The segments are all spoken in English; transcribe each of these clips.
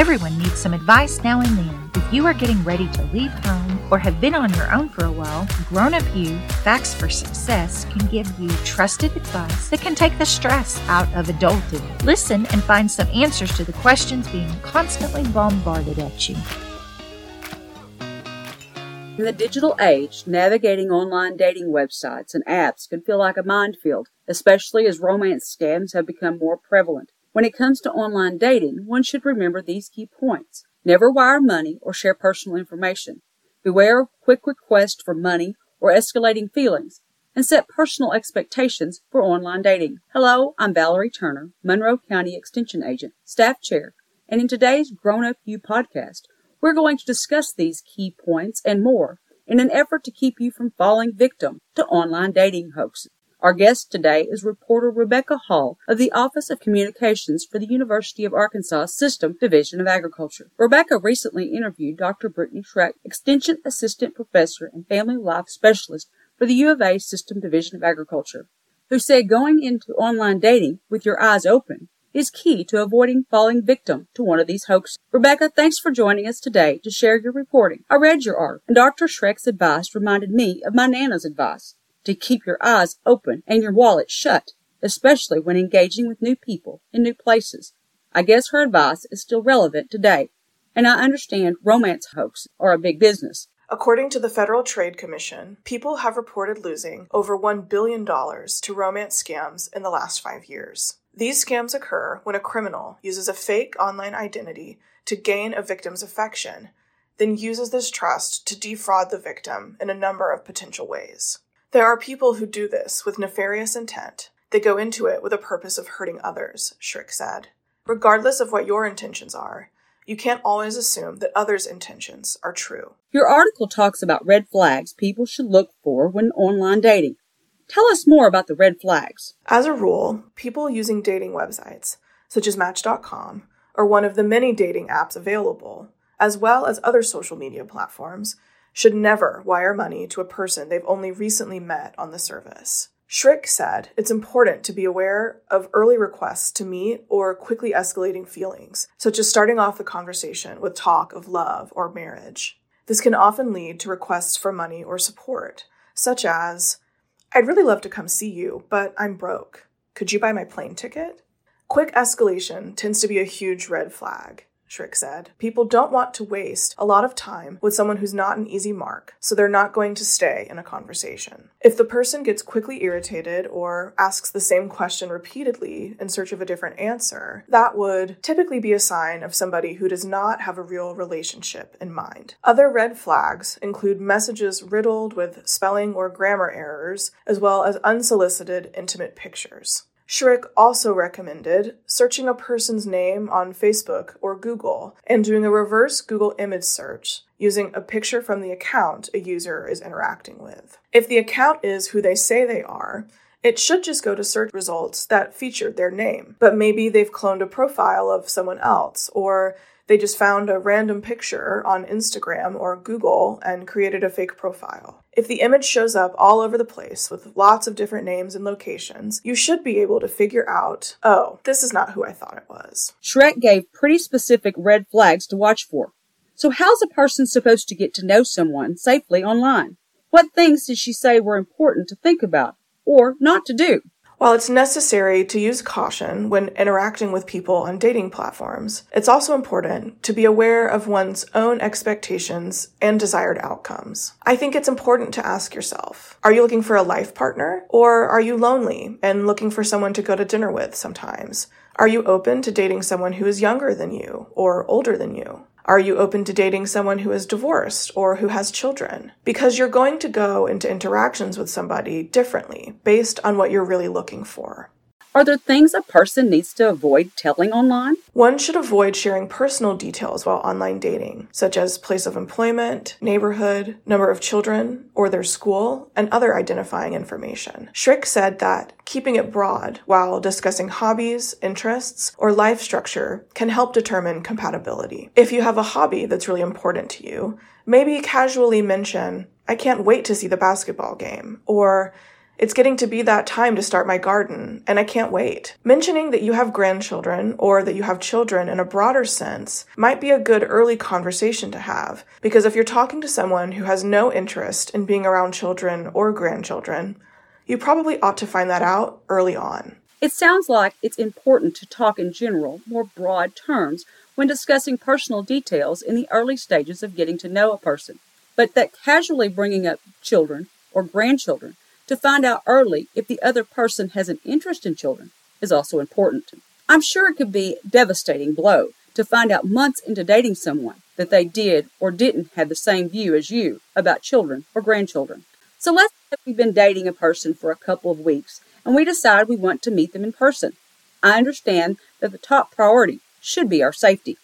Everyone needs some advice now and then. If you are getting ready to leave home or have been on your own for a while, Grown Up You Facts for Success can give you trusted advice that can take the stress out of adulting. Listen and find some answers to the questions being constantly bombarded at you. In the digital age, navigating online dating websites and apps can feel like a minefield, especially as romance scams have become more prevalent. When it comes to online dating, one should remember these key points. Never wire money or share personal information. Beware of quick requests for money or escalating feelings, and set personal expectations for online dating. Hello, I'm Valerie Turner, Monroe County Extension Agent, Staff Chair, and in today's Grown Up You podcast, we're going to discuss these key points and more in an effort to keep you from falling victim to online dating hoaxes. Our guest today is reporter Rebecca Hall of the Office of Communications for the University of Arkansas System Division of Agriculture. Rebecca recently interviewed Dr. Brittany Schrick, Extension Assistant Professor and Family Life Specialist for the U of A System Division of Agriculture, who said going into online dating with your eyes open is key to avoiding falling victim to one of these hoaxes. Rebecca, thanks for joining us today to share your reporting. I read your article, and Dr. Schrick's advice reminded me of my Nana's advice to keep your eyes open and your wallet shut, especially when engaging with new people in new places. I guess her advice is still relevant today, and I understand romance hoaxes are a big business. According to the Federal Trade Commission, people have reported losing over $1 billion to romance scams in the last five years. These scams occur when a criminal uses a fake online identity to gain a victim's affection, then uses this trust to defraud the victim in a number of potential ways. There are people who do this with nefarious intent. They go into it with a purpose of hurting others, Schrick said. Regardless of what your intentions are, you can't always assume that others' intentions are true. Your article talks about red flags people should look for when online dating. Tell us more about the red flags. As a rule, people using dating websites, such as Match.com, or one of the many dating apps available, as well as other social media platforms, should never wire money to a person they've only recently met on the service. Schrick said it's important to be aware of early requests to meet or quickly escalating feelings, such as starting off the conversation with talk of love or marriage. This can often lead to requests for money or support, such as, I'd really love to come see you, but I'm broke. Could you buy my plane ticket? Quick escalation tends to be a huge red flag. Schrick said. People don't want to waste a lot of time with someone who's not an easy mark, so they're not going to stay in a conversation. If the person gets quickly irritated or asks the same question repeatedly in search of a different answer, that would typically be a sign of somebody who does not have a real relationship in mind. Other red flags include messages riddled with spelling or grammar errors, as well as unsolicited intimate pictures. Schrick also recommended searching a person's name on Facebook or Google and doing a reverse Google image search using a picture from the account a user is interacting with. If the account is who they say they are, it should just go to search results that featured their name, but maybe they've cloned a profile of someone else, or they just found a random picture on Instagram or Google and created a fake profile. If the image shows up all over the place with lots of different names and locations, you should be able to figure out, oh, this is not who I thought it was. Schrick gave pretty specific red flags to watch for. So how's a person supposed to get to know someone safely online? What things did she say were important to think about or not to do? While it's necessary to use caution when interacting with people on dating platforms, it's also important to be aware of one's own expectations and desired outcomes. I think it's important to ask yourself, are you looking for a life partner? Or are you lonely and looking for someone to go to dinner with sometimes? Are you open to dating someone who is younger than you or older than you? Are you open to dating someone who is divorced or who has children? Because you're going to go into interactions with somebody differently based on what you're really looking for. Are there things a person needs to avoid telling online? One should avoid sharing personal details while online dating, such as place of employment, neighborhood, number of children, or their school, and other identifying information. Schrick said that keeping it broad while discussing hobbies, interests, or life structure can help determine compatibility. If you have a hobby that's really important to you, maybe casually mention, I can't wait to see the basketball game, or It's getting to be that time to start my garden, and I can't wait. Mentioning that you have grandchildren or that you have children in a broader sense might be a good early conversation to have, because if you're talking to someone who has no interest in being around children or grandchildren, you probably ought to find that out early on. It sounds like it's important to talk in general, more broad terms when discussing personal details in the early stages of getting to know a person, but that casually bringing up children or grandchildren to find out early if the other person has an interest in children is also important. I'm sure it could be a devastating blow to find out months into dating someone that they did or didn't have the same view as you about children or grandchildren. So let's say we've been dating a person for a couple of weeks and we decide we want to meet them in person. I understand that the top priority should be our safety.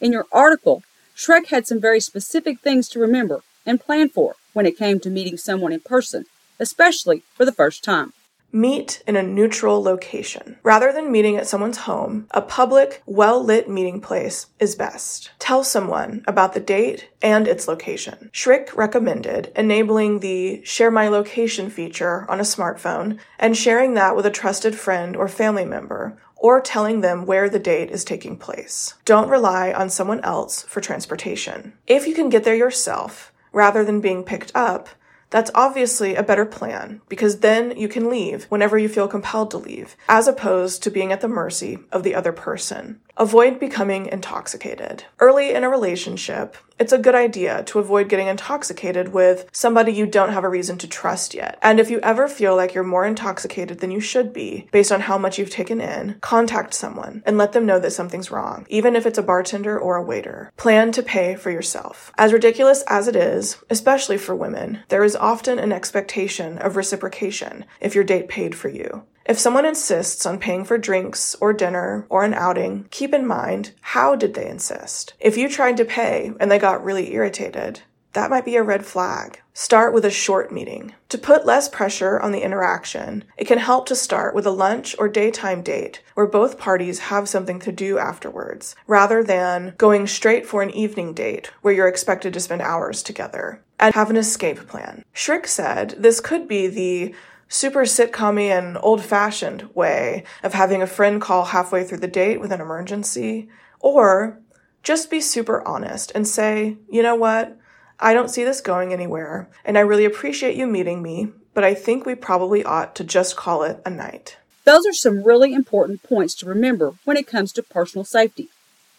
In your article, Schrick had some very specific things to remember and plan for when it came to meeting someone in person especially for the first time. Meet in a neutral location. Rather than meeting at someone's home, a public, well lit meeting place is best. Tell someone about the date and its location. Schrick recommended enabling the Share My Location feature on a smartphone and sharing that with a trusted friend or family member, or telling them where the date is taking place. Don't rely on someone else for transportation. If you can get there yourself, rather than being picked up, that's obviously a better plan because then you can leave whenever you feel compelled to leave, as opposed to being at the mercy of the other person. Avoid becoming intoxicated. Early in a relationship, it's a good idea to avoid getting intoxicated with somebody you don't have a reason to trust yet. And if you ever feel like you're more intoxicated than you should be based on how much you've taken in, contact someone and let them know that something's wrong, even if it's a bartender or a waiter. Plan to pay for yourself. As ridiculous as it is, especially for women, there is often an expectation of reciprocation if your date paid for you. If someone insists on paying for drinks or dinner or an outing, keep in mind how did they insist? If you tried to pay and they got really irritated, that might be a red flag. Start with a short meeting. To put less pressure on the interaction, it can help to start with a lunch or daytime date where both parties have something to do afterwards, rather than going straight for an evening date where you're expected to spend hours together. And have an escape plan. Schrick said this could be the super sitcom and old fashioned way of having a friend call halfway through the date with an emergency, or just be super honest and say, you know what? I don't see this going anywhere, and I really appreciate you meeting me, but I think we probably ought to just call it a night. Those are some really important points to remember when it comes to personal safety.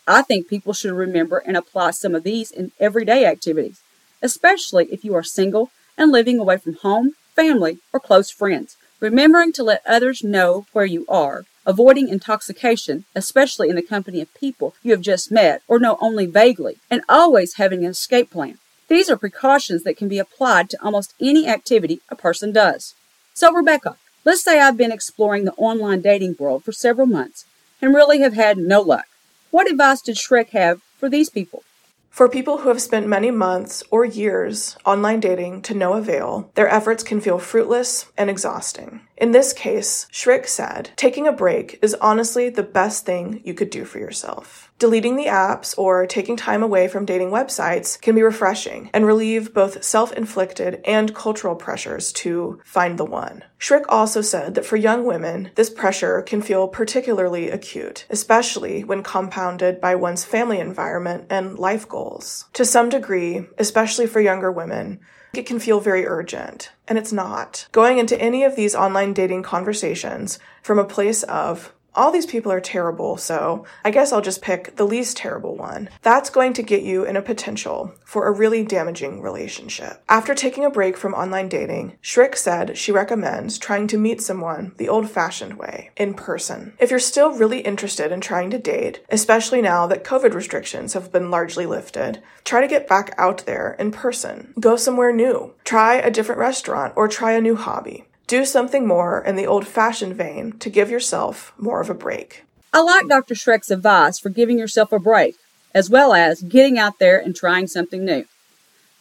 I think people should remember and apply some of these in everyday activities, especially if you are single and living away from home family, or close friends. Remembering to let others know where you are, avoiding intoxication, especially in the company of people you have just met or know only vaguely, and always having an escape plan. These are precautions that can be applied to almost any activity a person does. So, Rebecca, let's say I've been exploring the online dating world for several months and really have had no luck. What advice did Schrick have for these people? For people who have spent many months or years online dating to no avail, their efforts can feel fruitless and exhausting. In this case, Schrick said, taking a break is honestly the best thing you could do for yourself. Deleting the apps or taking time away from dating websites can be refreshing and relieve both self inflicted and cultural pressures to find the one. Schrick also said that for young women, this pressure can feel particularly acute, especially when compounded by one's family environment and life goals. To some degree, especially for younger women, it can feel very urgent, and it's not. Going into any of these online dating conversations from a place of, all these people are terrible, so I guess I'll just pick the least terrible one. That's going to get you in a potential for a really damaging relationship. After taking a break from online dating, Schrick said she recommends trying to meet someone the old fashioned way, in person. If you're still really interested in trying to date, especially now that COVID restrictions have been largely lifted, try to get back out there in person. Go somewhere new. Try a different restaurant or try a new hobby. Do something more in the old fashioned vein to give yourself more of a break. I like Dr. Schrick's advice for giving yourself a break, as well as getting out there and trying something new.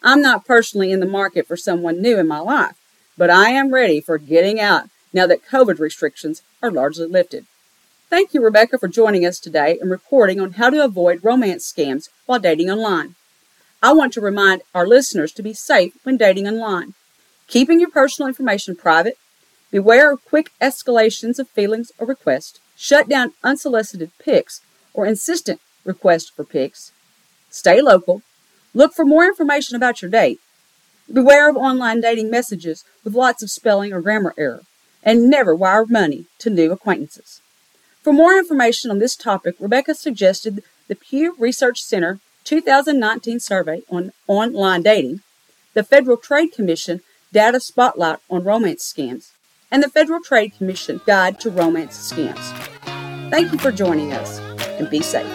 I'm not personally in the market for someone new in my life, but I am ready for getting out now that COVID restrictions are largely lifted. Thank you, Rebecca, for joining us today and reporting on how to avoid romance scams while dating online. I want to remind our listeners to be safe when dating online keeping your personal information private, Beware of quick escalations of feelings or requests. Shut down unsolicited pics or insistent requests for pics. Stay local. Look for more information about your date. Beware of online dating messages with lots of spelling or grammar error. And never wire money to new acquaintances. For more information on this topic, Rebecca suggested the Pew Research Center 2019 survey on online dating, the Federal Trade Commission data spotlight on romance scams, and the Federal Trade Commission Guide to Romance Scams. Thank you for joining us, and be safe.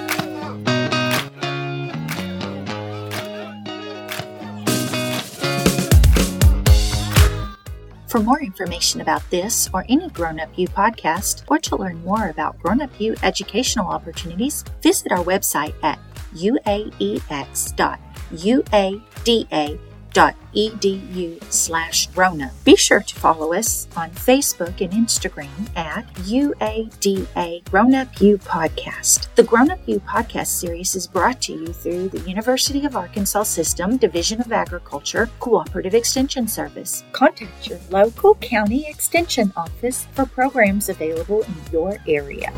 For more information about this or any Grown Up You podcast, or to learn more about Grown Up You educational opportunities, visit our website at uaex.uada.com edu slash Rona. Be sure to follow us on Facebook and Instagram at UADA Grown Up Podcast. The Grown Up You Podcast series is brought to you through the University of Arkansas System Division of Agriculture Cooperative Extension Service. Contact your local county extension office for programs available in your area.